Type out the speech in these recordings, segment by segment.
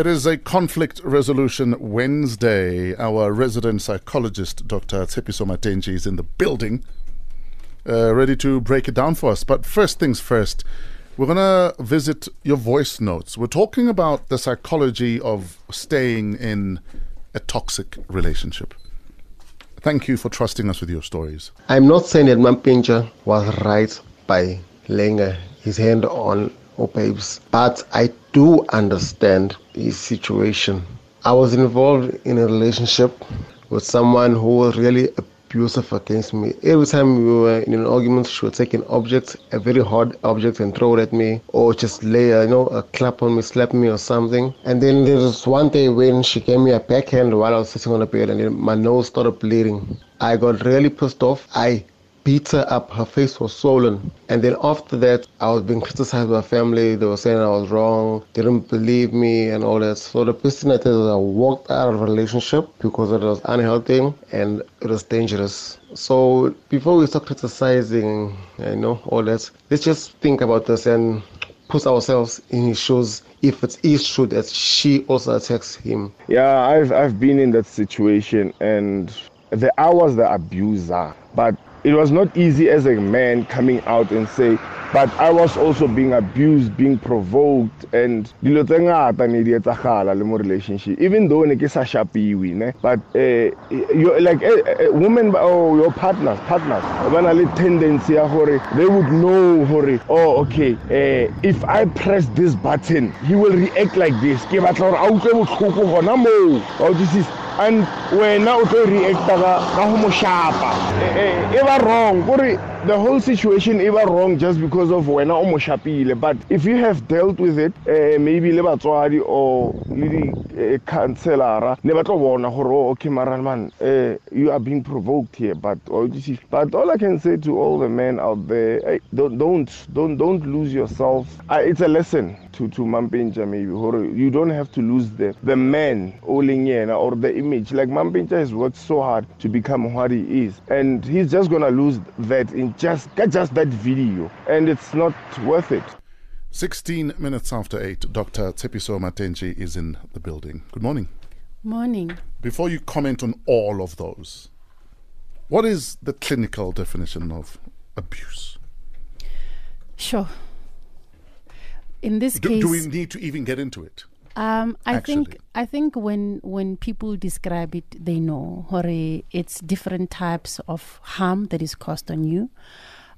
It is a conflict resolution Wednesday. Our resident psychologist, Dr. Tshepiso Matentjie, is in the building, uh, ready to break it down for us. But first things first, we're going to visit your voice notes. We're talking about the psychology of staying in a toxic relationship. Thank you for trusting us with your stories. I'm not saying that Mampintsha was right by laying his hand on Opabes, but I do understand his situation. I was involved in a relationship with someone who was really abusive against me. Every time we were in an argument, she would take an object, a very hard object, and throw it at me, or just lay, you know, a clap on me, slap me, or something. And then there was one day when she gave me a backhand while I was sitting on the bed, and my nose started bleeding. I got really pissed off. I beat her up. Her face was swollen. And then after that, I was being criticized by family. They were saying I was wrong. They didn't believe me and all that. So the best thing I did was I walked out of a relationship because it was unhealthy and it was dangerous. So before we start criticizing, you know, all that, let's just think about this and put ourselves in his shoes if it is true that she also attacks him. Yeah, I've I've been in that situation and the I was the abuser, but it was not easy as a man coming out and say but i was also being abused being provoked and dilo tse ngata ne di etsagala le mo relationship. Even though ne ke sa shapiwe ne but uh, you, like uh, women or your partners partners ba na le tendency ya gore they would know gore oh okay uh, if i press this button he will react like this. Ke batla gore a utlwe botlhoko gona moo and wena o tlo reacta ka go mo shapa e ba wrong. Kore the whole situation e ba wrong just because of wena o mo shapile. But if you have dealt with it uh, maybe le batswadi or le di-councelora ne ba tlo bona gore oh, okay man uh, you are being provoked here. But but all i can say to all the men out there don't don't don't don't lose yourself. It's a lesson to to Mampintsha maybe or you don't have to lose the the man or the image. Like Mampintsha has worked so hard to become what he is and he's just gonna lose that in just just that video and it's not worth it. 16 minutes after 8 Dr. Tshepiso Matentjie is in the building. Good morning. Morning. Before you comment on all of those what is the clinical definition of abuse? Sure in this do, case, do we need to even get into it? Um, I Actually. think I think when when people describe it, they know, Hore, it's different types of harm that is caused on you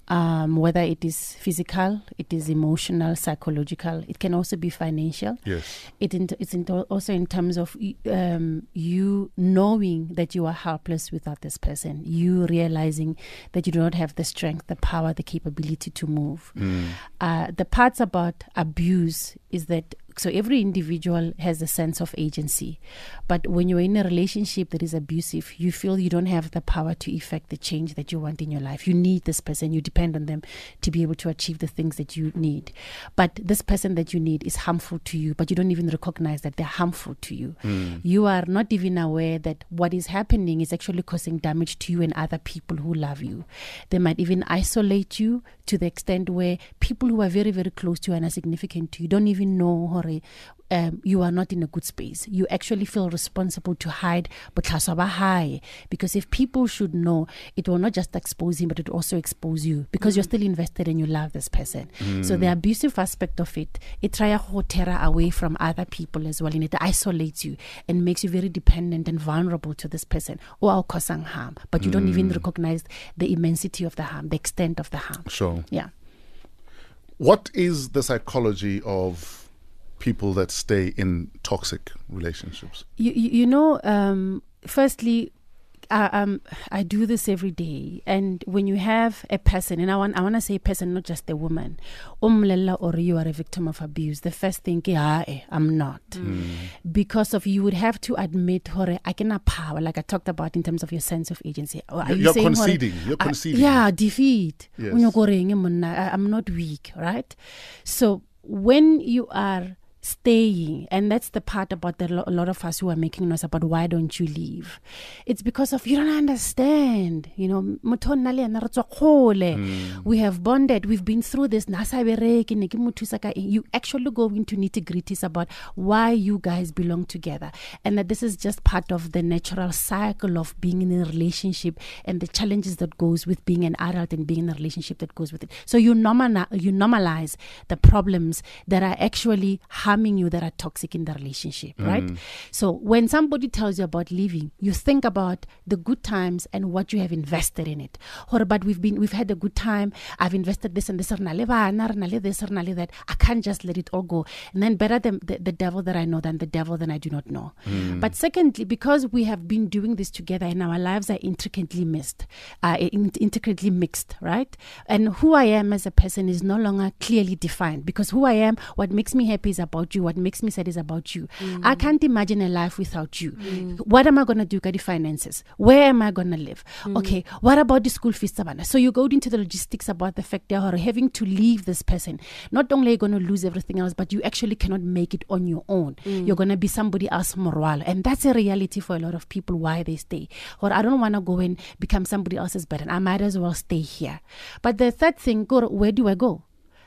um, whether it is physical, it is emotional, psychological. It can also be financial. Yes. It in, it's in also in terms of um, you knowing that you are helpless without this person. You realizing that you do not have the strength, the power, the capability to move. Mm. Uh, the parts about abuse is that so every individual has a sense of agency. But when you're in a relationship that is abusive you feel you don't have the power to effect the change that you want in your life. You need this person. You depend on them to be able to achieve the things that you need. But this person that you need is harmful to you but you don't even recognize that they're harmful to you. Mm. you are not even aware that what is happening is actually causing damage to you and other people who love you. They might even isolate you to the extent where people who are very very close to you and are significant to you don't even know um, you are not in a good space. You actually feel responsible to hide high because if people should know, it will not just expose him, but it will also expose you because mm. you're still invested and you love this person. Mm. So the abusive aspect of it, it try terror away from other people as well, and it isolates you and makes you very dependent and vulnerable to this person or causing harm. But you mm. don't even mm. recognize the immensity of the harm, the extent of the harm. Sure. Yeah. What is the psychology of people that stay in toxic relationships? You, you know, um, firstly, I, um, I do this every day, and when you have a person, and I want I want to say a person, not just a woman, umlela or you are a victim of abuse. The first thing, I I'm not, mm. because of you would have to admit, hore, I can have power, like I talked about in terms of your sense of agency. Are you're, you are conceding. Hore, you're conceding. yeah, defeat. Yes. I'm not weak, right? So when you are staying. And that's the part about the, a lot of us who are making noise about why don't you leave? It's because of you don't understand. You know motho o nna le ena re tswa kgole. Mm. We have bonded. We've been through this. Na bereke ne ke mo thusa ka eng. you actually go into nitty gritties about why you guys belong together. And that this is just part of the natural cycle of being in a relationship and the challenges that goes with being an adult and being in a relationship that goes with it. So you normalize you normalize the problems that are actually harming you that are toxic in the relationship right? So when somebody tells you about leaving you think about the good times and what you have invested in it. Or but we've been we've had a good time. I've invested this and this re na le bana, re na le this re na le that. I can't just let it all go. And then better the, the, the devil that i know than the devil that i do not know. But secondly because we have been doing this together and our lives are intricately mixed uh, in- intricately mixed right? And who i am as a person is no longer clearly defined because who i am what makes me happy is about you what makes me sad is about you. Mm. I can't imagine a life without you. Mm. What am i going to do? With the finances. Where am i going to live mm. okay what about the school fees tsa bana? so you go into the logistics about the fact that having to leave this person. Not only are you going to lose everything else but you actually cannot make it on your own. You're going to be somebody else morale. And that's a reality for a lot of people why they stay. Or i don't want to go and become somebody else's burden. I might as well stay here. But the third thing go where do i go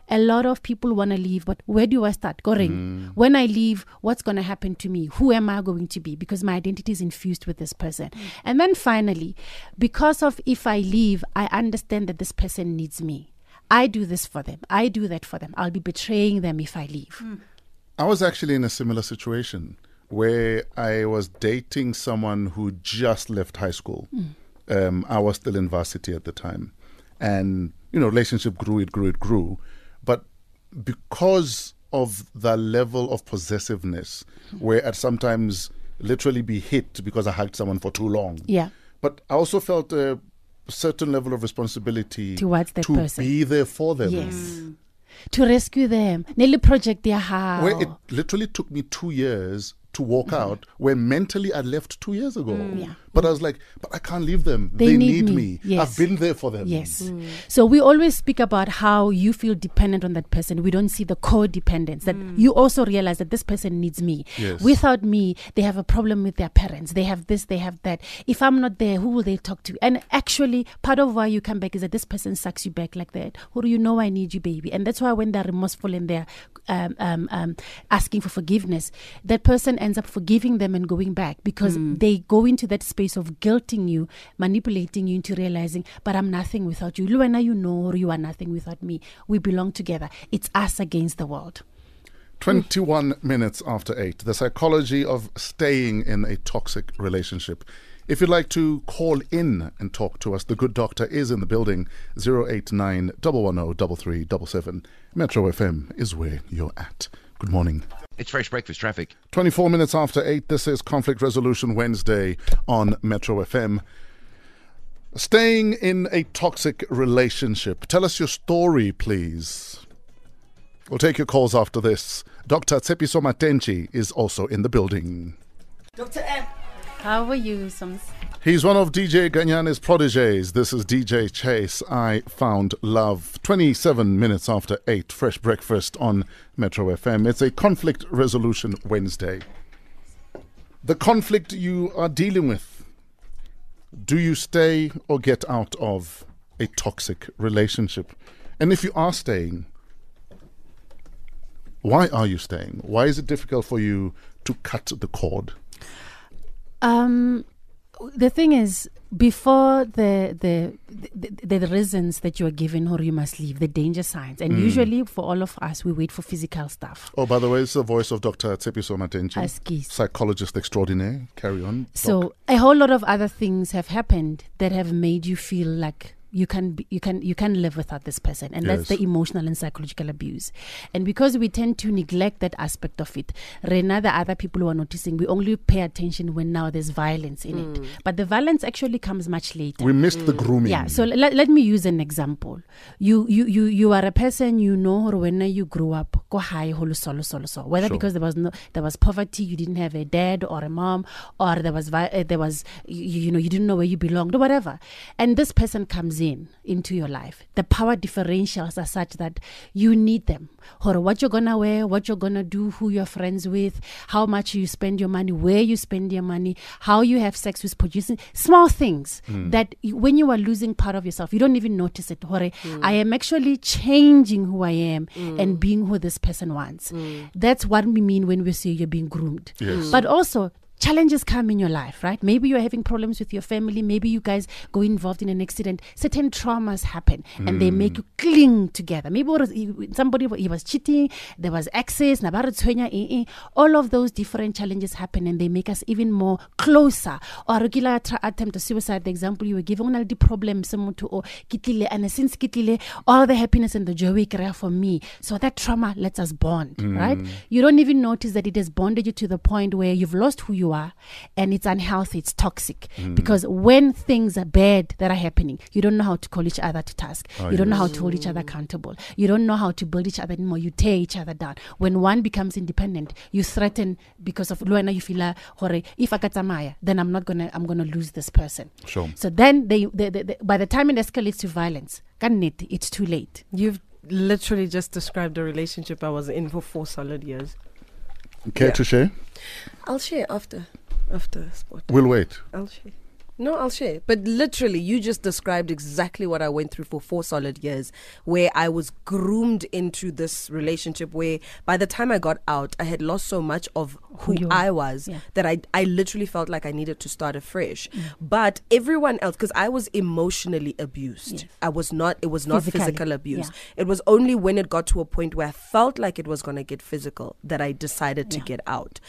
a lot of people want to leave, but where do I start? Going. Mm. When I leave, what's going to happen to me? Who am I going to be? Because my identity is infused with this person. Mm. And then finally, because of if I leave, I understand that this person needs me. I do this for them. I do that for them. I'll be betraying them if I leave. Hmm. I was actually in a similar situation where I was dating someone who just left high school. Hmm. Um, I was still in varsity at the time. And, you know, relationship grew, it grew, it grew. But because of the level of possessiveness, where I'd sometimes literally be hit because I hugged someone for too long. Yeah. But I also felt a certain level of responsibility Towards that person. to person. be there for them. Yes. Mm. To rescue them. Nelly project ya how. Where it literally took me two years to walk out, where mentally I left two years ago. Mm-hmm. Yeah. But I was like, but I can't leave them. They need, need me. me. Yes. I've been there for them. Yes. So we always speak about how you feel dependent on that person. We don't see the codependence that you also realize that this person needs me. Yes. Without me, they have a problem with their parents. They have this, they have that. If I'm not there, who will they talk to? And actually, part of why you come back is that this person sucks you back like that. Or you know I need you, baby. And that's why when they're remorseful and they're um, um, um, asking for forgiveness, that person ends up forgiving them and going back because mm. they go into that space of guilting you, manipulating you into realizing, but I'm nothing without you. Luena, you know, or you are nothing without me. We belong together. It's us against the world. 21 minutes after 8. The psychology of staying in a toxic relationship. If you'd like to call in and talk to us, the good doctor is in the building 089 110 Metro FM is where you're at. Good morning. It's fresh breakfast traffic. 24 minutes after 8, this is Conflict Resolution Wednesday on Metro FM. Staying in a toxic relationship. Tell us your story, please. We'll take your calls after this. Dr. Tshepiso Matentjie is also in the building. Dr. M. How are you, Soms? He's one of DJ Ganyani's proteges. This is DJ Chase. I found love. 27 minutes after 8, fresh breakfast on Metro FM. It's a conflict resolution Wednesday. The conflict you are dealing with. Do you stay or get out of a toxic relationship? And if you are staying, why are you staying? Why is it difficult for you to cut the cord? Um, the thing is, before the the, the the reasons that you are given or you must leave, the danger signs, and mm. usually for all of us, we wait for physical stuff. Oh, by the way, it's the voice of Dr. Tshepiso Askis. psychologist extraordinaire. Carry on. Doc. So a whole lot of other things have happened that have made you feel like you can be, you can you can live without this person. And that's the emotional and psychological abuse. And because we tend to neglect that aspect of it Rena the other people who are noticing we only pay attention when now there's violence in it. But the violence actually comes much later. We missed the grooming. yeah so let, let me use an example. You you you you are a person you know or when you grew up go high holo solo solo so whether Sure. because there was no there was poverty you didn't have a dad or a mom or there was vi- uh, there was you, you know you didn't know where you belonged or whatever. And this person comes in in into your life, the power differentials are such that you need them. Or what you're gonna wear, what you're gonna do, who you're friends with, how much you spend your money, where you spend your money, how you have sex with producing small things hmm. that you, when you are losing part of yourself, you don't even notice it. Hore, hmm. I am actually changing who I am hmm. and being who this person wants. That's what we mean when we say you're being groomed. Yes. But also, challenges come in your life, right? Maybe you're having problems with your family. Maybe you guys go involved in an accident. Certain traumas happen and they make mm. you cling together. Maybe was, somebody he was cheating, there was access, nabaru tshwenya eng, eng. all of those different challenges happen and they make us even more closer. Or tra- attempt of suicide, the example you were giving, the problems, someone or kitlile, and since all the happiness and the joy we create for me. So that trauma lets us bond, mm. right? You don't even notice that it has bonded you to the point where you've lost who you are and it's unhealthy, it's toxic. Because when things are bad that are happening, you don't know how to call each other to task. Ah, you don't know how to hold each other accountable. You don't know how to build each other anymore. You tear each other down. When one becomes independent, you threaten because of Luena, you feel like, "Hore, if I katamaya, then I'm not gonna I'm gonna lose this person. Sure. So then they, they, they, they by the time it escalates to violence, kannete, it's too late. You've literally just described a relationship I was in for four solid years. Care Yeah. to share? I'll share after after sport. We'll wait. I'll share. No, I'll share. But literally, you just described exactly what I went through for four solid years, where I was groomed into this relationship. Where by the time I got out, I had lost so much of Who who I was Yeah. that I I literally felt like I needed to start afresh. Mm. But everyone else, because I was emotionally abused, Yes. I was not. It was not Physically, physical abuse. yeah. It was only when it got to a point where I felt like it was going to get physical that I decided to Yeah. get out.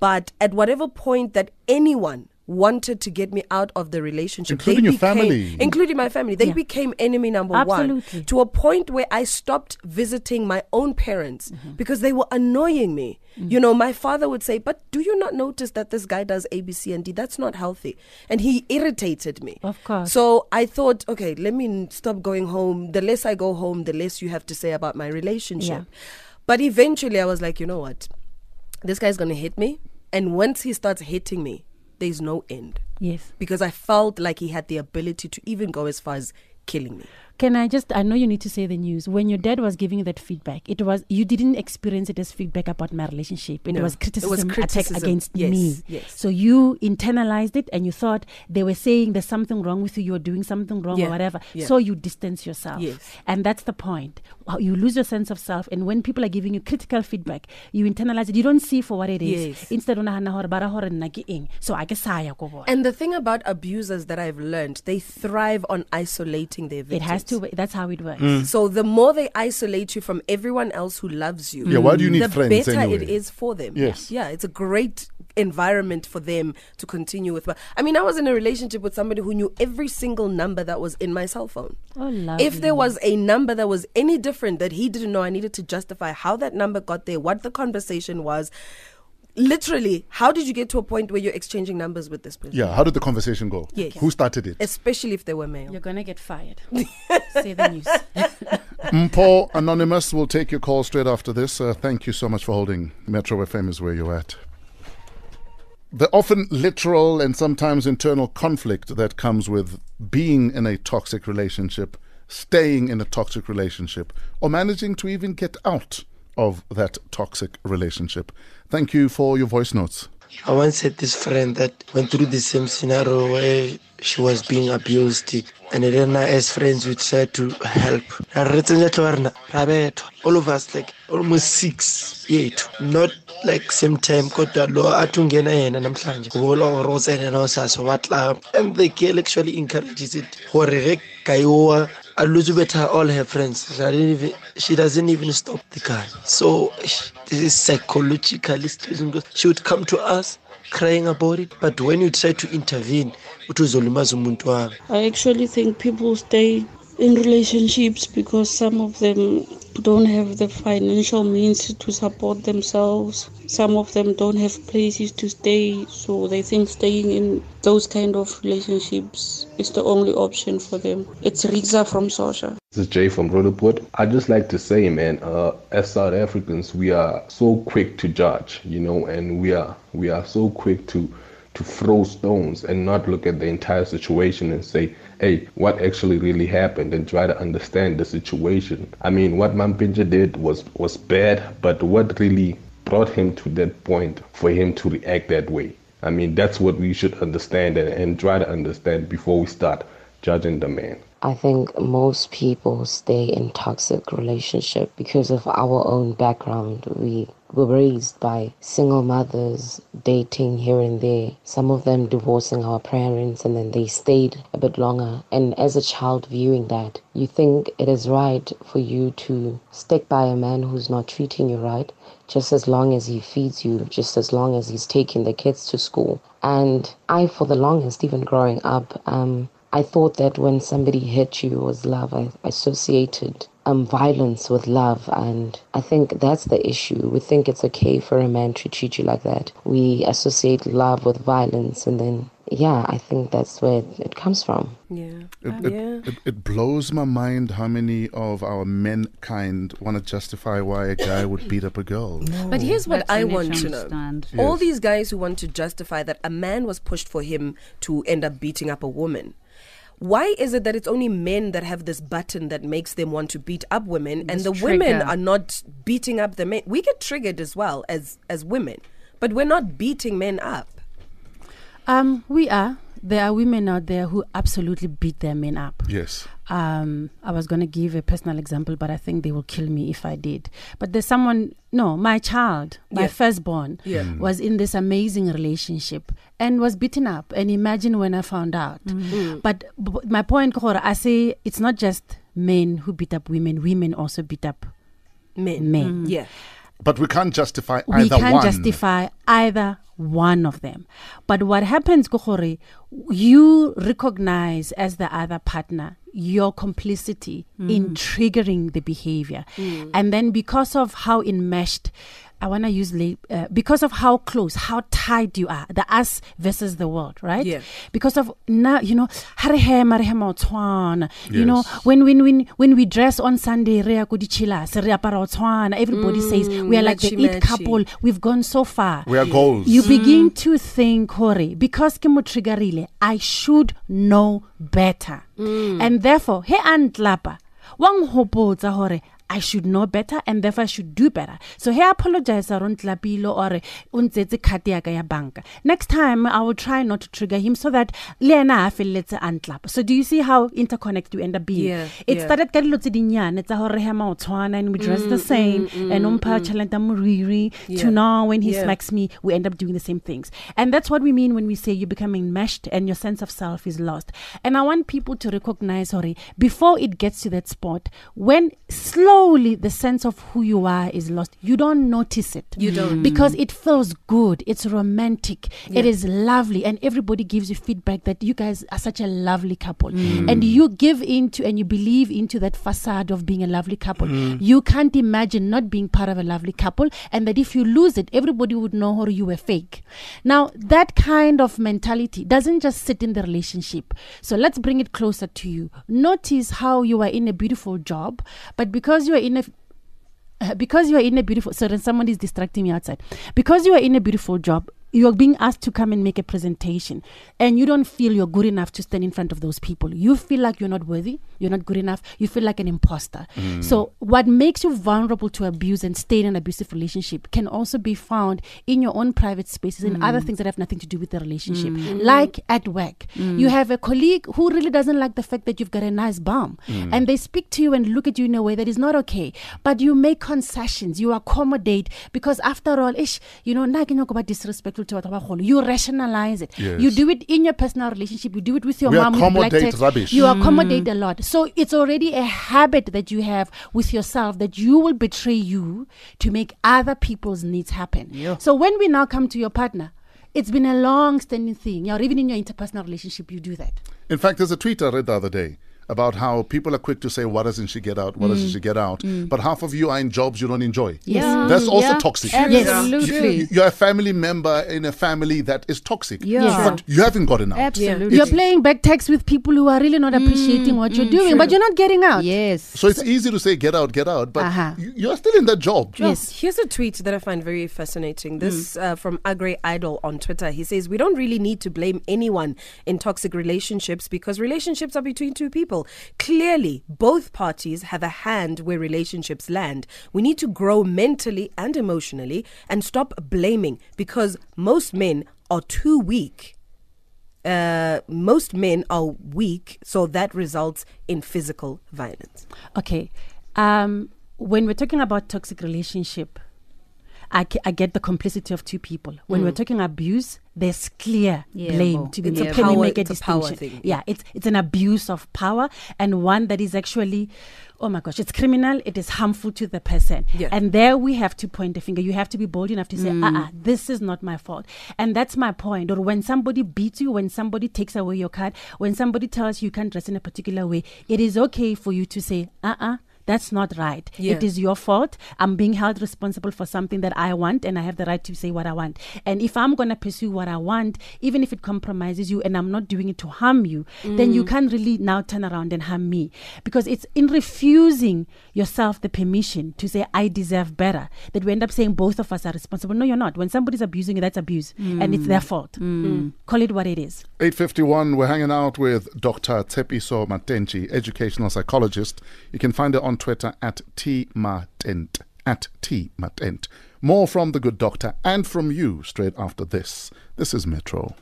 But at whatever point that anyone wanted to get me out of the relationship, Including they your became, family. including my family, they Yeah. became enemy number Absolutely. one to a point where I stopped visiting my own parents Mm-hmm. because they were annoying me. You know, my father would say, "But do you not notice that this guy does A, B, C, and D? That's not healthy," and he irritated me. Of course. So I thought, okay, let me stop going home. The less I go home, the less you have to say about my relationship. Yeah. But eventually, I was like, you know what? This guy's gonna hit me, and once he starts hitting me, there's no end Yes. because I felt like he had the ability to even go as far as killing me. Can I just? I know you need to say the news. When your dad was giving you that feedback, it was you didn't experience it as feedback about my relationship. It No, was it was criticism, criticism. attack against Yes, me. yes. So you internalized it, and you thought they were saying there's something wrong with you. You're doing something wrong Yeah, or whatever. yeah. So you distance yourself. Yes. And that's the point. How You lose your sense of self, and when people are giving you critical feedback, you internalize it. You don't see for what it is. Yes. Instead, of nahana hore bara hore nna so I guess saya ko. And the thing about abusers that I've learned, they thrive on isolating their victims it has to. That's how it works. Mm. So the more they isolate you from everyone else who loves you, Yeah, why do you need the friends better anyway? it is for them. Yes. Yeah, it's a great environment for them to continue with. But I mean, I was in a relationship with somebody who knew every single number that was in my cell phone. Oh, lovely. If there was a number that was any different that he didn't know, I needed to justify how that number got there, what the conversation was. Literally, how did you get to a point where you're exchanging numbers with this person? Yeah, how did the conversation go? Yes. Who started it? Especially if they were male. You're gonna get fired. say the news. Paul Anonymous will take your call straight after this. Uh, thank you so much for holding. Metro FM is where you're at. The often literal and sometimes internal conflict that comes with being in a toxic relationship, staying in a toxic relationship, or managing to even get out of that toxic relationship. Thank you for your voice notes. I once had this friend that went through the same scenario where she was being abused, and then as friends we tried to help. All of us, like almost six, eight, not like same time. kodwa ungena yena namhlanje. Kubola gore o tsene na o sa se batla and the girl actually encourages it. Oa lose better all her friends. She doesn't even, she doesn't even stop the guy. So this is psychologically she would come to us crying about it but when you try to intervene uthi uzolimaza umuntu wami I actually think people stay in relationships because some of them don't have the financial means to support themselves. Some of them don't have places to stay, so they think staying in those kind of relationships is the only option for them. It's Riza from Sosha. This is Jay from Rutherford. I'd just like to say, man, uh, as South Africans, we are so quick to judge, you know, and we are we are so quick to to throw stones and not look at the entire situation and say, hey, what actually really happened and try to understand the situation. I mean, what Mampintsha did was, was bad, but what really brought him to that point for him to react that way? I mean, that's what we should understand and, and try to understand before we start judging the man. I think most people stay in toxic relationship because of our own background. We were raised by single mothers dating here and there, some of them divorcing our parents and then they stayed a bit longer. And as a child viewing that, you think it is right for you to stick by a man who's not treating you right, just as long as he feeds you, just as long as he's taking the kids to school. And I, for the longest, even growing up, um, I thought that when somebody hit you was love. I associated um, violence with love, and I think that's the issue. We think it's okay for a man to treat you like that. We associate love with violence, and then yeah, I think that's where it comes from. Yeah. It, Um, it, yeah. it, it blows my mind how many of our menkind want to justify why a guy would beat up a girl. But here's what That's I want to to know. understand. All these guys who want to justify that a man was pushed for him to end up beating up a woman. Why is it that it's only men that have this button that makes them want to beat up women and This the women are not beating up the men? We get triggered as well as as women, but we're not beating men up. Um, we are. There are women out there who absolutely beat their men up. Yes. Um, I was going to give a personal example, but I think they will kill me if I did. But there's someone, no, my child, my Yeah. firstborn, Yeah. Mm. was in this amazing relationship and was beaten up. And imagine when I found out. Mm. Mm. But b- my point, Kora, I say it's not just men who beat up women, women also beat up Men. men. Yeah. But we can't justify either we can't one. justify either one of them. But what happens, Kohore, you recognize as the other partner your complicity in mm. triggering the behavior. Mm. And then because of how enmeshed, I want to use la- uh, because of how close, how tight you are, the us versus the world, right? Yeah. Because of now, you know, hare hema, re hema o tshwana. you know, when when when when we dress on Sunday, re ya ko ditšhila, se re apara o tshwana. everybody mm, says we are like the matchy, it couple. We've gone so far. We are goals. You mm. begin to think, Hore, because ke mo triggerile, I should know better. Mm. And therefore, he and lapa, wang hopotsa hore I should know better and therefore I should do better. So he apologize aron tlapilo or ya ya banka. Next time I will try not to trigger him so that le ena a antlapa. So do you see how interconnected you end up being? Yeah, it yeah. started ka dilo tse dinnyane tsa hore hema o tshwana and we dress mm, the mm, same mm, and umpha chalenta moriri Yeah. to now when he Yeah. smacks me we end up doing the same things and that's what we mean when we say you're becoming meshed and your sense of self is lost and i want people to recognize sorry before it gets to that spot when slowly the sense of who you are is lost. You don't notice it. You don't. Mm. because it feels good. It's romantic. It is lovely. And everybody gives you feedback that you guys are such a lovely couple. Mm. And you give into and you believe into that facade of being a lovely couple. Mm. You can't imagine not being part of a lovely couple and that if you lose it everybody would know how you were fake. Now that kind of mentality doesn't just sit in the relationship. So let's bring it closer to you. Notice how you are in a beautiful job but because you are in a because you are in a beautiful sorry somebody is distracting me outside. Because you are in a beautiful job you are being asked to come and make a presentation and you don't feel you're good enough to stand in front of those people. You feel like you're not worthy you're not good enough you feel like an imposter. Mm. So what makes you vulnerable to abuse and stay in an abusive relationship can also be found in your own private spaces and other mm. things that have nothing to do with the relationship mm. like at work. You have a colleague who really doesn't like the fact that you've got a nice bum and they speak to you and look at you in a way that is not okay. But you make concessions you accommodate because after all ish you know nna ke nyaka go ba disrespectful to batho you rationalize it. Yes. you do it in your personal relationship. You do it with your We mom accommodate text. rubbish. you accommodate mm. a lot. So it's already a habit that you have with yourself that you will betray you to make other people's needs happen. So when we now come to your partner it's been a long standing thing. Or even in your interpersonal relationship you do that. In fact, there's a tweet I read the other day. About how people are quick to say, "Why doesn't she get out? What doesn't she mm. get out?" Mm. But half of you are in jobs you don't enjoy. Yeah. Mm, That's also Yeah. toxic. Absolutely. You- You're a family member in a family that is toxic. Yeah. But you haven't gotten out. Absolutely. You're playing back tax with people who are really not appreciating what you're doing, but you're not getting out. Yes. So it's easy to say get out, get out, but Uh-huh. you- you're still in that job. Yes. Here's a tweet that I find very fascinating. This uh, from Agre Idol on Twitter. He says, "We don't really need to blame anyone in toxic relationships because relationships are between two people. Clearly, both parties have a hand where relationships land. We need to grow mentally and emotionally and stop blaming because most men are too weak." Uh, most men are weak, so that results in physical violence. Okay. Um, when we're talking about toxic relationship, I, I get the complicity of two people. When we're talking abuse, there's clear Yeah, blame to be It's a made. Can we power- make a it's a power distinction? thing. Yeah, it's it's an abuse of power and one that is actually, oh my gosh, it's criminal. It is harmful to the person. Yeah. And there we have to point the finger. You have to be bold enough to say, Mm. uh-uh, this is not my fault. And that's my point. Or when somebody beats you, when somebody takes away your card, when somebody tells you you can't dress in a particular way, it is okay for you to say, uh uh that's not right. Yeah. It is your fault. I'm being held responsible for something that I want, and I have the right to say what I want. And if I'm going to pursue what I want, even if it compromises you and I'm not doing it to harm you, then Mm. you can't really now turn around and harm me. Because it's in refusing yourself the permission to say, I deserve better, that we end up saying both of us are responsible. No, you're not. When somebody's abusing you, that's abuse, and it's their fault. Mm. Call it what it is. 851, we're hanging out with Dr. Tshepiso Matentjie, educational psychologist. You can find her on Twitter at tmatent, at tmatent. More from the good doctor and from you straight after this. This is Metro.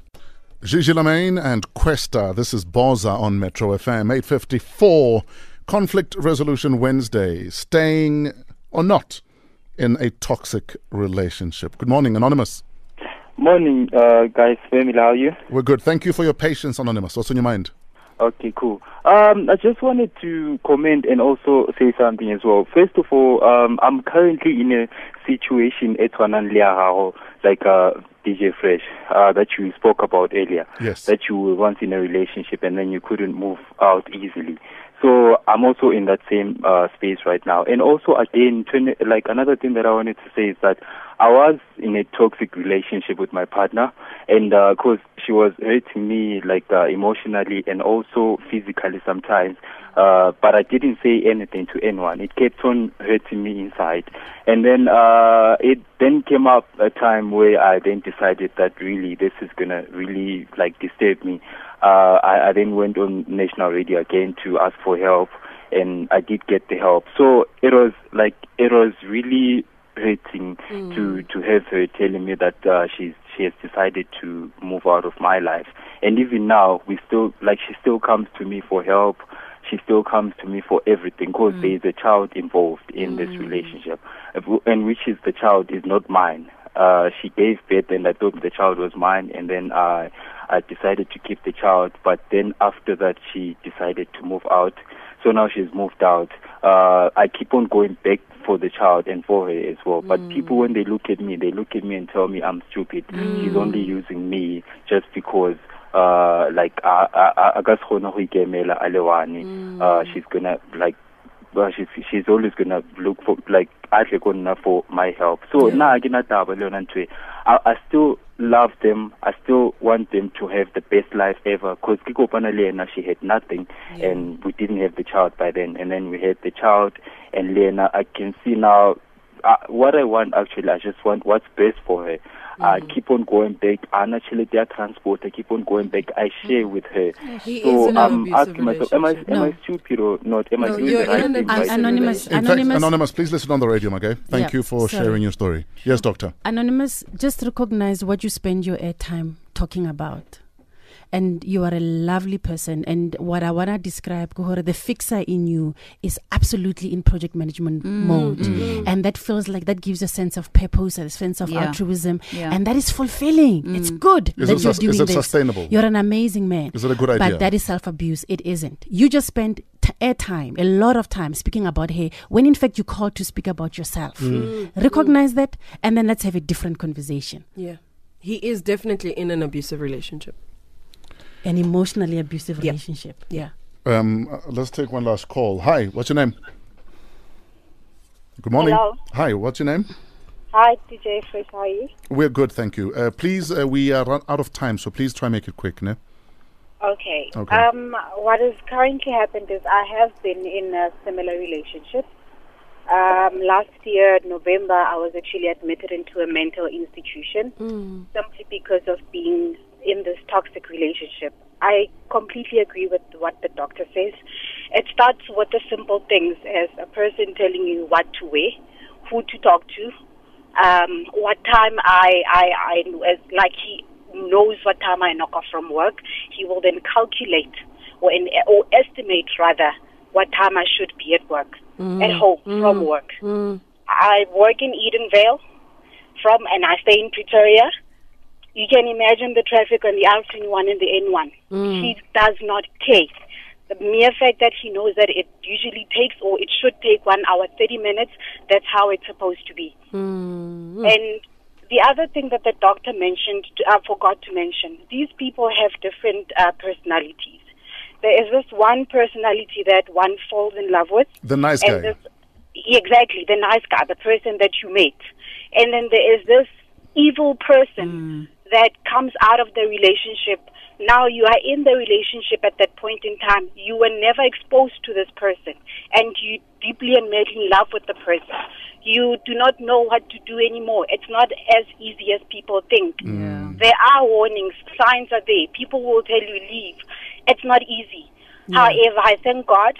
Gigi Lamayne and Kwesta. This is Boza on Metro FM 854. Conflict Resolution Wednesday. Staying or not in a toxic relationship. Good morning, Anonymous. Morning, uh, guys. Family, how are you? We're good. Thank you for your patience, Anonymous. What's on your mind? Okay, cool. Um, I just wanted to comment and also say something as well. First of all, um, I'm currently in a situation at Wananliaho, like uh, DJ Fresh, uh, that you spoke about earlier. Yes. That you were once in a relationship and then you couldn't move out easily. So I'm also in that same uh, space right now. And also, again, 20, like another thing that I wanted to say is that I was in a toxic relationship with my partner, and because she was hurting me like uh, emotionally and also physically sometimes, uh, but I didn't say anything to anyone. It kept on hurting me inside, and then uh, it then came up a time where I then decided that really this is gonna really like disturb me. Uh, I, I then went on national radio again to ask for help, and I did get the help. So it was like it was really hurting to to have her telling me that uh, she's she has decided to move out of my life. And even now, we still like she still comes to me for help. She still comes to me for everything because there is a child involved in this relationship, uh, and which is the child is not mine. Uh, she gave birth, and I thought the child was mine, and then I I decided to keep the child. But then after that, she decided to move out. So now she's moved out. Uh, I keep on going back for the child and for her as well. But people, when they look at me, they look at me and tell me I'm stupid. She's only using me just because, uh, like, I, I, I guess uh, she's gonna, like, well, she's, she's always gonna look for, like, actually gonna for my help. So, Yeah. na, ke na taba le yona ntho e. I, I still love them. I still want them to have the best life ever. Because Kikopana Lena, she had nothing, Yeah. and we didn't have the child by then. And then we had the child, and Lena, I can see now uh, what I want actually. I just want what's best for her. I keep on going back. I naturally their transport. I keep on going back. I share with her. He so I'm um, abusive asking myself, am I am No. I stupid or not? Am I doing you're the right thing by Anonymous. In Anonymous. fact, Anonymous, please listen on the radio, okay? Thank Yeah, you for sorry. sharing your story. Yes, doctor. Anonymous, just recognize what you spend your airtime talking about. And you are a lovely person. And what I want to describe, Kuhore, the fixer in you is absolutely in project management mm, mode. Mm. Mm. And that feels like that gives a sense of purpose, a sense of Yeah. altruism. Yeah. And that is fulfilling. It's good Is that it you're sus- doing is it this. sustainable? You're an amazing man. Is it a good idea? But that is self abuse. It isn't. You just spend t- airtime, a lot of time speaking about her, when in fact you called to speak about yourself. Recognize that, and then let's have a different conversation. Yeah. He is definitely in an abusive relationship. An emotionally abusive Yeah. relationship. Yeah. Um, uh, let's take one last call. Hi, what's your name? Good morning. Hello. Hi, what's your name? Hi, DJ Fresh. How are you? We're good, thank you. Uh, please, uh, we are run out of time, so please try make it quick, ne? Okay. Okay. Um, what has currently happened is I have been in a similar relationship. Um, last year, November, I was actually admitted into a mental institution simply because of being in this toxic relationship. I completely agree with what the doctor says. It starts with the simple things as a person telling you what to wear, who to talk to, um, what time I, I, I, as like he knows what time I knock off from work. He will then calculate or, in, or estimate rather what time I should be at work, Mm. at home from work. I work in Edenvale from, and I stay in Pretoria. You can imagine the traffic on the R21 and the N1. Mm. He does not care. The mere fact that he knows that it usually takes or it should take one hour, 30 minutes, that's how it's supposed to be. Mm. And the other thing that the doctor mentioned, I forgot to mention, these people have different uh, personalities. There is this one personality that one falls in love with. The nice and guy. This, exactly, the nice guy, the person that you meet. And then there is this evil person mm. That comes out of the relationship. Now you are in the relationship at that point in time. You were never exposed to this person, and you deeply and madly in love with the person. You do not know what to do anymore. It's not as easy as people think. There are warnings, signs are there. People will tell you leave. It's not easy. However, I thank God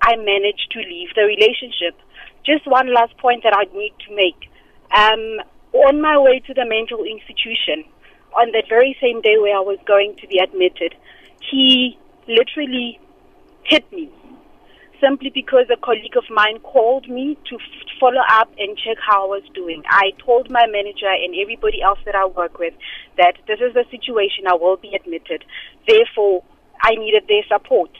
I managed to leave the relationship. Just one last point that I need to make. Um, on my way to the mental institution, on that very same day where I was going to be admitted, he literally hit me simply because a colleague of mine called me to f- follow up and check how I was doing. I told my manager and everybody else that I work with that this is the situation, I will be admitted. Therefore, I needed their support.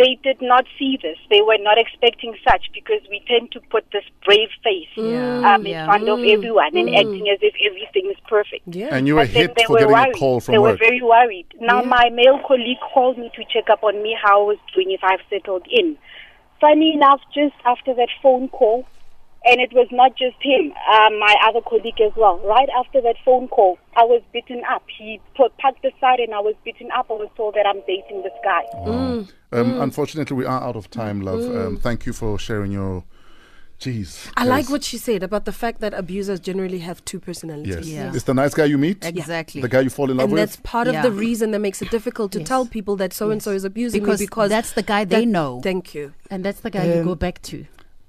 They did not see this. They were not expecting such because we tend to put this brave face mm, um, Yeah. um, in Yeah. front of mm, everyone and mm. acting as if everything is perfect. And you were But hit for were getting worried. a call from They work. were very worried. Now, my male colleague called me to check up on me, how I was doing, if I've settled in. Funny enough, just after that phone call, and it was not just him, uh, my other colleague as well. Right after that phone call, I was beaten up. He put, packed aside and I was beaten up. I was told that I'm dating this guy. Um, Unfortunately, we are out of time, love. Um, thank you for sharing your. Jeez. I like what she said about the fact that abusers generally have two personalities. Yes. It's the nice guy you meet. Exactly. The guy you fall in love And with. that's part of the reason that makes it difficult to tell people that so and so is abusing Because me because that's the guy they that- know. Thank you. And that's the guy you go back to.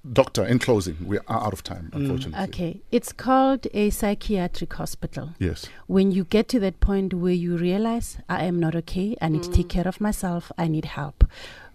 Doctor, in closing, we are out of time, mm, unfortunately. Okay. It's called a psychiatric hospital. Yes. When you get to that point where you realize I am not okay, I need to take mm. care of myself, I need help.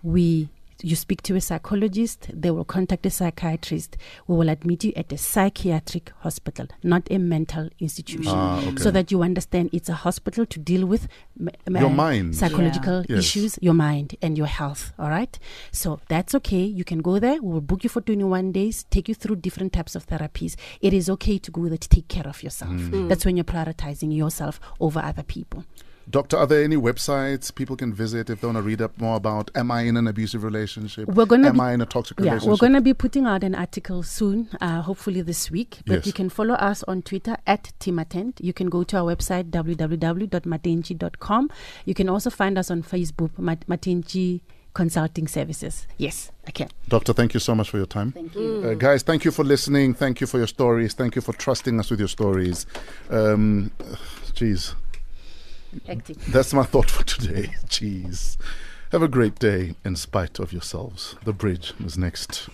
We you speak to a psychologist, they will contact a psychiatrist. We will admit you at a psychiatric hospital, not a mental institution. Ah, okay. So that you understand it's a hospital to deal with m- m- Your uh, mind. psychological Yeah. Yes. issues, your mind and your health. All right. So that's okay. You can go there. We will book you for 21 days, take you through different types of therapies. It is okay to go there to take care of yourself. Mm. That's when you're prioritizing yourself over other people. Doctor, are there any websites people can visit if they want to read up more about am I in an abusive relationship? We're gonna am be- I in a toxic Yeah, relationship? we're going to be putting out an article soon, uh, hopefully this week. But Yes. you can follow us on Twitter at Timatent. You can go to our website www.matentjie.com. You can also find us on Facebook, Mat- Matentjie Consulting Services. Yes, I can. Doctor, thank you so much for your time. Thank you. Uh, guys, thank you for listening. Thank you for your stories. Thank you for trusting us with your stories. Um, jeez, Hectic. that's my thought for today. Jeez. Have a great day in spite of yourselves. The bridge is next.